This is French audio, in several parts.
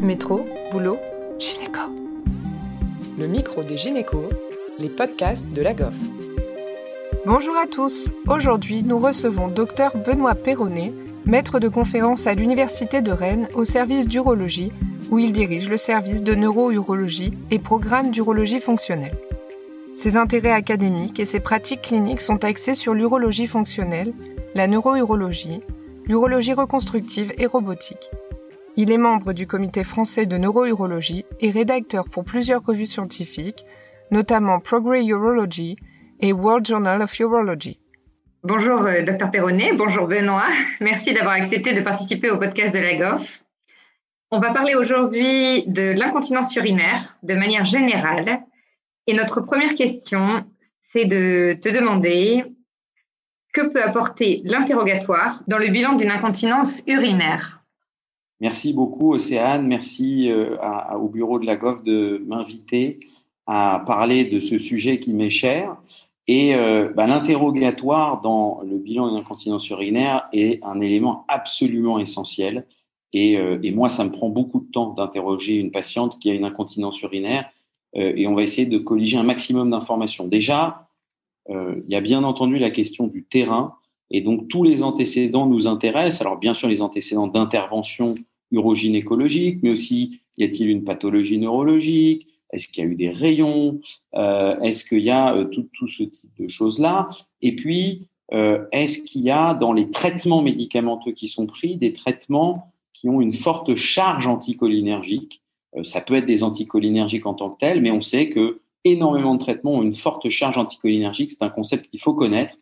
Métro, boulot, gynéco. Le micro des gynécos, les podcasts de la GOF. Bonjour à tous. Aujourd'hui, nous recevons Dr Benoît Perronnet, maître de conférence à l'Université de Rennes au service d'urologie, où il dirige le service de neurourologie et programme d'urologie fonctionnelle. Ses intérêts académiques et ses pratiques cliniques sont axés sur l'urologie fonctionnelle, la neurourologie, l'urologie reconstructive et robotique. Il est membre du comité français de neurourologie et rédacteur pour plusieurs revues scientifiques, notamment Progress Urology et World Journal of Urology. Bonjour euh, Dr Perronnet, bonjour Benoît. Merci d'avoir accepté de participer au podcast de la GOF. On va parler aujourd'hui de l'incontinence urinaire de manière générale. Et notre première question, c'est de te demander que peut apporter l'interrogatoire dans le bilan d'une incontinence urinaire? Merci beaucoup, Océane. Merci euh, au bureau de la GOF de m'inviter à parler de ce sujet qui m'est cher. Et euh, bah, l'interrogatoire dans le bilan d'une incontinence urinaire est un élément absolument essentiel. Euh, et moi, ça me prend beaucoup de temps d'interroger une patiente qui a une incontinence urinaire. et on va essayer de colliger un maximum d'informations. Déjà, il y a bien entendu la question du terrain. Et donc, tous les antécédents nous intéressent. Alors, bien sûr, les antécédents d'intervention urogynécologique, mais aussi, y a-t-il une pathologie neurologique? Est-ce qu'il y a eu des rayons? Euh, Est-ce qu'il y a euh, tout, tout, ce type de choses-là? Et puis, euh, est-ce qu'il y a dans les traitements médicamenteux qui sont pris des traitements qui ont une forte charge anticholinergique? Ça peut être des anticholinergiques en tant que tels, mais on sait que énormément de traitements ont une forte charge anticholinergique. C'est un concept qu'il faut connaître.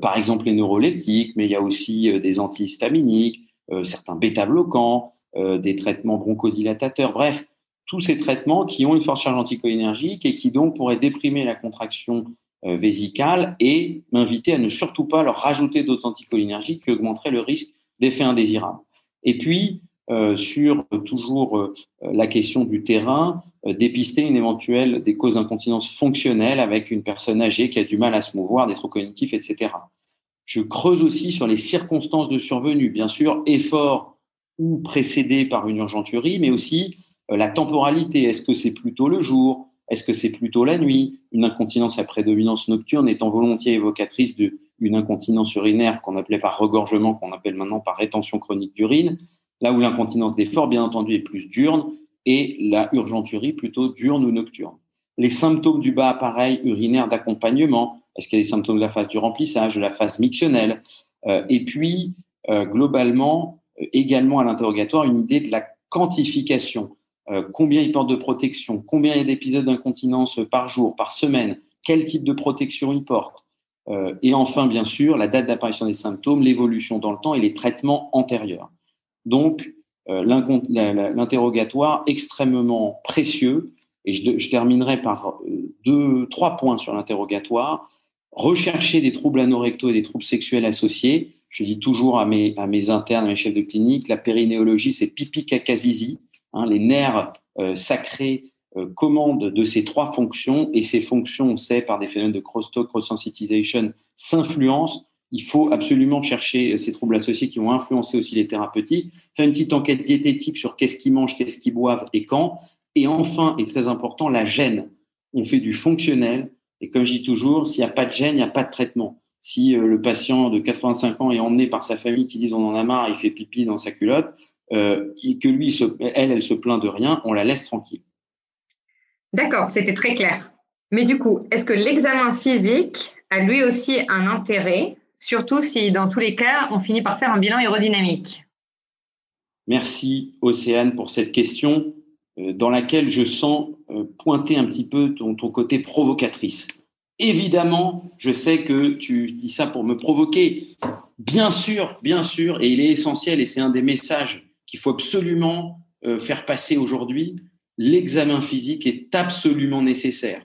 Par exemple les neuroleptiques, mais il y a aussi des antihistaminiques, certains bêta-bloquants, des traitements bronchodilatateurs, bref, tous ces traitements qui ont une forte charge anticholinergique et qui donc pourraient déprimer la contraction vésicale et m'inviter à ne surtout pas leur rajouter d'autres anticholinergiques qui augmenteraient le risque d'effets indésirables. Et puis, euh, sur toujours euh, la question du terrain, euh, dépister une éventuelle des causes d'incontinence fonctionnelle avec une personne âgée qui a du mal à se mouvoir, des trop cognitifs, etc. Je creuse aussi sur les circonstances de survenue, bien sûr, effort ou précédé par une urgenturie, mais aussi la temporalité. Est-ce que c'est plutôt le jour? Est-ce que c'est plutôt la nuit? Une incontinence à prédominance nocturne étant volontiers évocatrice d'une incontinence urinaire qu'on appelait par regorgement, qu'on appelle maintenant par rétention chronique d'urine. Là où l'incontinence d'effort, bien entendu, est plus diurne et la urgenturie plutôt diurne ou nocturne. Les symptômes du bas appareil urinaire d'accompagnement, est-ce qu'il y a des symptômes de la phase du remplissage, de la phase mictionnelle euh, Et puis, euh, globalement, euh, également à l'interrogatoire, une idée de la quantification. combien il porte de protection? Combien il y a d'épisodes d'incontinence par jour, par semaine? Quel type de protection il porte? Et enfin, bien sûr, la date d'apparition des symptômes, l'évolution dans le temps et les traitements antérieurs. Donc, euh, l'interrogatoire extrêmement précieux. Et je, terminerai par euh, deux, trois points sur l'interrogatoire. Rechercher des troubles anorectaux et des troubles sexuels associés. Je dis toujours à mes, internes, à mes chefs de clinique, la périnéologie, c'est pipi cacazizi. Hein, les nerfs euh, sacrés commandent de ces trois fonctions et ces fonctions, on sait, par des phénomènes de crosstalk, cross-sensitization, s'influencent il faut absolument chercher ces troubles associés qui vont influencer aussi les thérapeutiques, faire une petite enquête diététique sur qu'est-ce qu'ils mangent, qu'est-ce qu'ils boivent et quand. Et enfin, et très important, la gêne. On fait du fonctionnel. Et comme je dis toujours, s'il n'y a pas de gêne, il n'y a pas de traitement. Si euh, le patient de 85 ans est emmené par sa famille qui disent on en a marre, il fait pipi dans sa culotte, euh, et que lui, elle, elle se plaint de rien, on la laisse tranquille. D'accord, c'était très clair. Mais du coup, est-ce que l'examen physique a lui aussi un intérêt surtout si dans tous les cas, on finit par faire un bilan aérodynamique? Merci Océane pour cette question euh, dans laquelle je sens euh, pointer un petit peu ton, côté provocatrice. Évidemment, je sais que tu dis ça pour me provoquer. Bien sûr, bien sûr, et il est essentiel, et c'est un des messages qu'il faut absolument euh, faire passer aujourd'hui, l'examen physique est absolument nécessaire.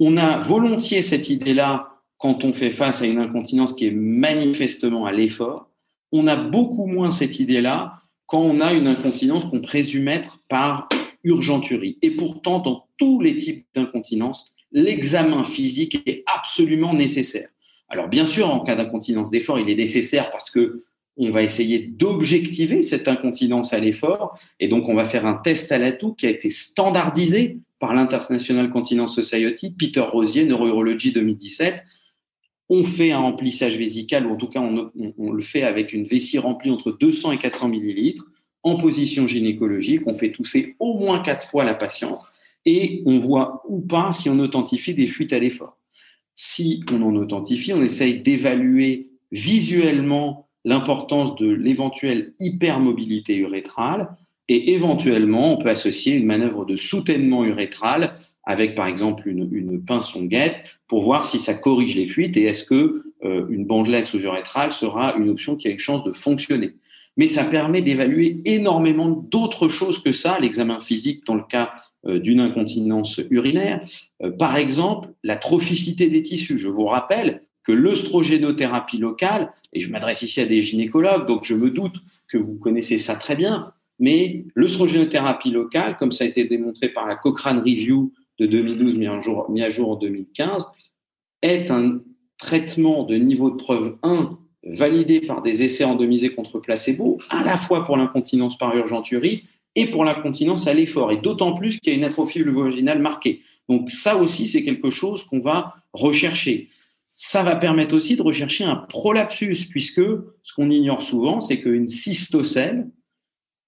On a volontiers cette idée-là quand on fait face à une incontinence qui est manifestement à l'effort. On a beaucoup moins cette idée-là quand on a une incontinence qu'on présume être par urgenturie. Et pourtant, dans tous les types d'incontinence, l'examen physique est absolument nécessaire. Alors bien sûr, en cas d'incontinence d'effort, il est nécessaire parce que on va essayer d'objectiver cette incontinence à l'effort. Et donc, on va faire un test à l'atout qui a été standardisé par l'International Continence Society, Peter Rosier, Neurourologie 2017. On fait un remplissage vésical, ou en tout cas, on, on, le fait avec une vessie remplie entre 200 et 400 millilitres, en position gynécologique. On fait tousser au moins quatre fois la patiente et on voit ou pas si on authentifie des fuites à l'effort. Si on en authentifie, on essaye d'évaluer visuellement l'importance de l'éventuelle hypermobilité urétrale et éventuellement on peut associer une manœuvre de soutènement urétral avec par exemple une, une pince guette pour voir si ça corrige les fuites et est-ce que euh, une bandelette sous-urétrale sera une option qui a une chance de fonctionner. Mais ça permet d'évaluer énormément d'autres choses que ça, l'examen physique dans le cas euh, d'une incontinence urinaire. Euh, par exemple, la trophicité des tissus. Je vous rappelle que l'œstrogénothérapie locale, et je m'adresse ici à des gynécologues, donc je me doute que vous connaissez ça très bien, mais l'œstrogénothérapie locale, comme ça a été démontré par la Cochrane Review de 2012 mis, mis à jour en 2015, est un traitement de niveau de preuve 1 validé par des essais randomisés contre placebo, à la fois pour l'incontinence par urgenturie et pour l'incontinence à l'effort, et d'autant plus qu'il y a une atrophie vaginale marquée. Donc ça aussi, c'est quelque chose qu'on va rechercher ça va permettre aussi de rechercher un prolapsus, puisque ce qu'on ignore souvent, c'est qu'une cystocèle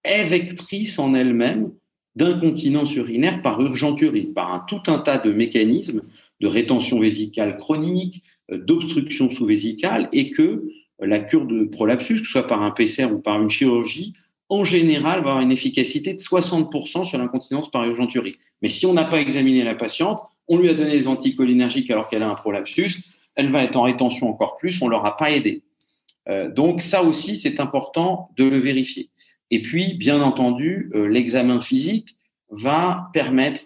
est vectrice en elle-même d'incontinence urinaire par urgenturie, par un, tout un tas de mécanismes de rétention vésicale chronique, euh, d'obstruction sous-vésicale, et que la cure de prolapsus, que ce soit par un PCR ou par une chirurgie, en général, va avoir une efficacité de 60% sur l'incontinence par urgenturie. Mais si on n'a pas examiné la patiente, on lui a donné des anticholinergiques alors qu'elle a un prolapsus, elle va être en rétention encore plus, on ne l'aura pas aidé. Euh, donc ça aussi, c'est important de le vérifier. Et puis, bien entendu, euh, l'examen physique va permettre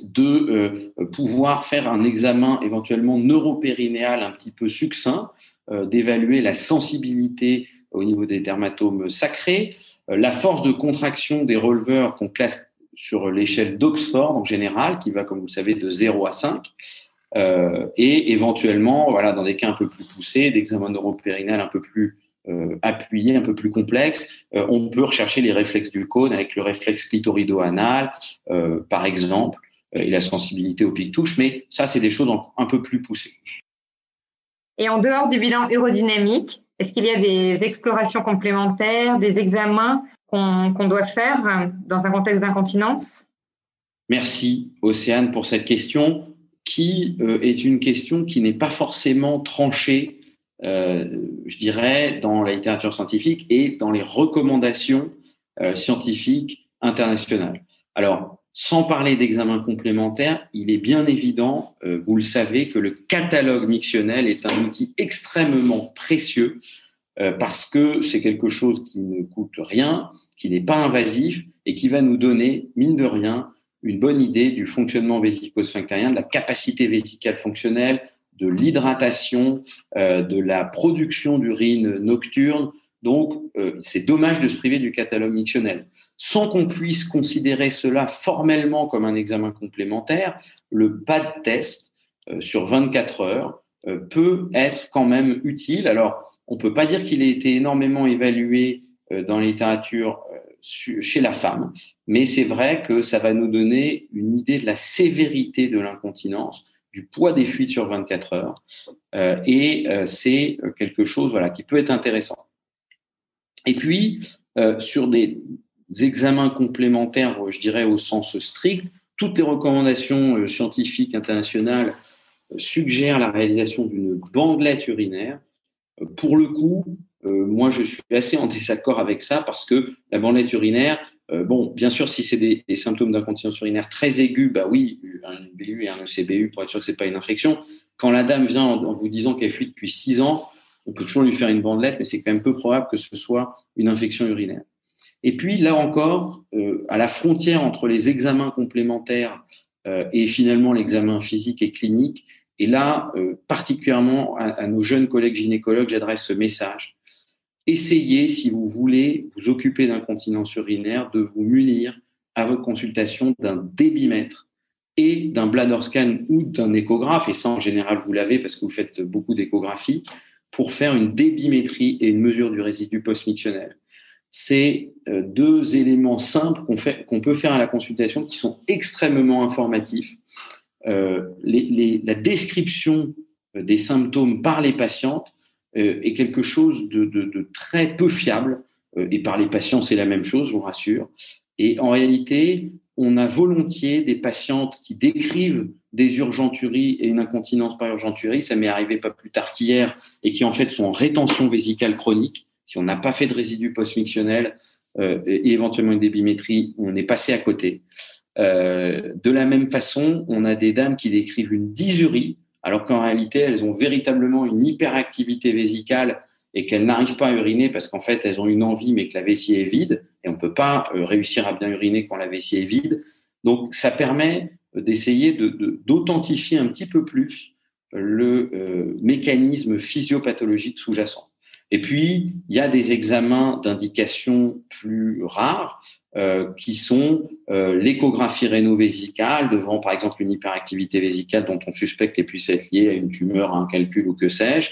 de euh, pouvoir faire un examen éventuellement neuropérinéal un petit peu succinct, d'évaluer la sensibilité au niveau des dermatomes sacrés, la force de contraction des releveurs qu'on classe sur l'échelle d'Oxford en général, qui va, comme vous le savez, de 0 à 5, euh, et éventuellement, voilà, dans des cas un peu plus poussés, d'examen neuropérinal un peu plus euh, appuyé, un peu plus complexe, euh, on peut rechercher les réflexes du cône avec le réflexe clitorido-anal, par exemple, et la sensibilité au pic-touche, mais ça, c'est des choses un peu plus poussées. Et en dehors du bilan urodynamique, est-ce qu'il y a des explorations complémentaires, des examens qu'on doit faire dans un contexte d'incontinence? Merci, Océane, pour cette question qui euh, est une question qui n'est pas forcément tranchée, euh, je dirais, dans la littérature scientifique et dans les recommandations euh, scientifiques internationales. Alors, sans parler d'examens complémentaires, il est bien évident, vous le savez, que le catalogue mictionnel est un outil extrêmement précieux parce que c'est quelque chose qui ne coûte rien, qui n'est pas invasif et qui va nous donner, mine de rien, une bonne idée du fonctionnement vésico-sphinctérien, de la capacité vésicale fonctionnelle, de l'hydratation, euh, de la production d'urine nocturne. Donc, euh, c'est dommage de se priver du catalogue mictionnel. Sans qu'on puisse considérer cela formellement comme un examen complémentaire, le PAD test euh, sur 24 heures peut être quand même utile. Alors, on ne peut pas dire qu'il ait été énormément évalué dans la littérature chez la femme, mais c'est vrai que ça va nous donner une idée de la sévérité de l'incontinence, du poids des fuites sur 24 heures, euh, et euh, c'est quelque chose voilà, qui peut être intéressant. Et puis, euh, sur des examens complémentaires, je dirais au sens strict, toutes les recommandations scientifiques internationales suggèrent la réalisation d'une bandelette urinaire. Pour le coup, euh, moi, je suis assez en désaccord avec ça parce que la bandelette urinaire, euh, bon, bien sûr, si c'est des, symptômes d'incontinence urinaire très aigus, bah oui, un BU et un ECBU pour être sûr que c'est pas une infection. Quand la dame vient en, vous disant qu'elle fuit depuis 6 ans, on peut toujours lui faire une bandelette, mais c'est quand même peu probable que ce soit une infection urinaire. Et puis là encore, euh, à la frontière entre les examens complémentaires et finalement l'examen physique et clinique, et là, particulièrement à, nos jeunes collègues gynécologues, j'adresse ce message essayez, si vous voulez vous occuper d'incontinence urinaire, de vous munir à votre consultation d'un débitmètre et d'un bladder scan ou d'un échographe, et ça en général vous l'avez parce que vous faites beaucoup d'échographies, pour faire une débimétrie et une mesure du résidu postmictionnel. C'est euh, deux éléments simples qu'on peut faire à la consultation qui sont extrêmement informatifs. Euh, la description des symptômes par les patientes est quelque chose de, très peu fiable. et par les patients, c'est la même chose, je vous rassure. Et en réalité, on a volontiers des patientes qui décrivent des urgenturies et une incontinence par urgenturie, ça m'est arrivé pas plus tard qu'hier, et qui en fait sont en rétention vésicale chronique. Si on n'a pas fait de résidus postmictionnels euh, et éventuellement une débimétrie, on est passé à côté. Euh, de la même façon, on a des dames qui décrivent une dysurie, alors qu'en réalité, elles ont véritablement une hyperactivité vésicale et qu'elles n'arrivent pas à uriner parce qu'en fait, elles ont une envie, mais que la vessie est vide, et on ne peut pas euh, réussir à bien uriner quand la vessie est vide. Donc, ça permet d'essayer d'authentifier de, un petit peu plus le euh, mécanisme physiopathologique sous-jacent. Et puis, il y a des examens d'indication plus rares euh, qui sont euh, l'échographie réno-vésicale devant, par exemple, une hyperactivité vésicale dont on suspecte qu'elle puisse être liée à une tumeur, à un calcul ou que sais-je,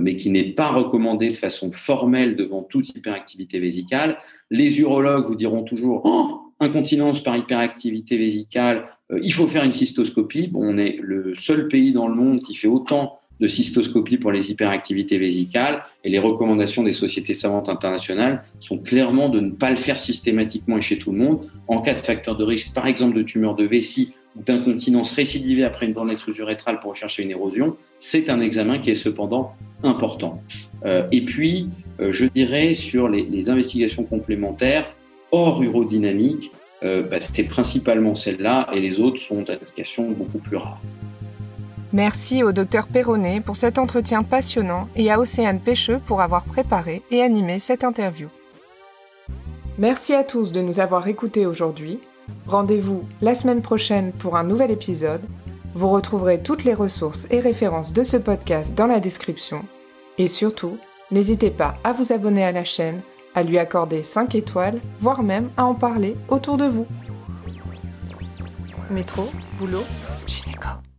mais qui n'est pas recommandée de façon formelle devant toute hyperactivité vésicale. Les urologues vous diront toujours oh, incontinence par hyperactivité vésicale, euh, il faut faire une cystoscopie. Bon, on est le seul pays dans le monde qui fait autant de cystoscopie pour les hyperactivités vésicales et les recommandations des sociétés savantes internationales sont clairement de ne pas le faire systématiquement et chez tout le monde. En cas de facteur de risque, par exemple de tumeur de vessie ou d'incontinence récidivée après une bornette sous-urétrale pour rechercher une érosion, c'est un examen qui est cependant important. Euh, et puis, euh, je dirais sur les investigations complémentaires, hors urodynamique, euh, bah, c'est principalement celle-là et les autres sont d'indications beaucoup plus rares. Merci au docteur Perronnet pour cet entretien passionnant et à Océane Pêcheux pour avoir préparé et animé cette interview. Merci à tous de nous avoir écoutés aujourd'hui. Rendez-vous la semaine prochaine pour un nouvel épisode. Vous retrouverez toutes les ressources et références de ce podcast dans la description. Et surtout, n'hésitez pas à vous abonner à la chaîne à lui accorder 5 étoiles, voire même à en parler autour de vous. Métro, boulot, gynéco.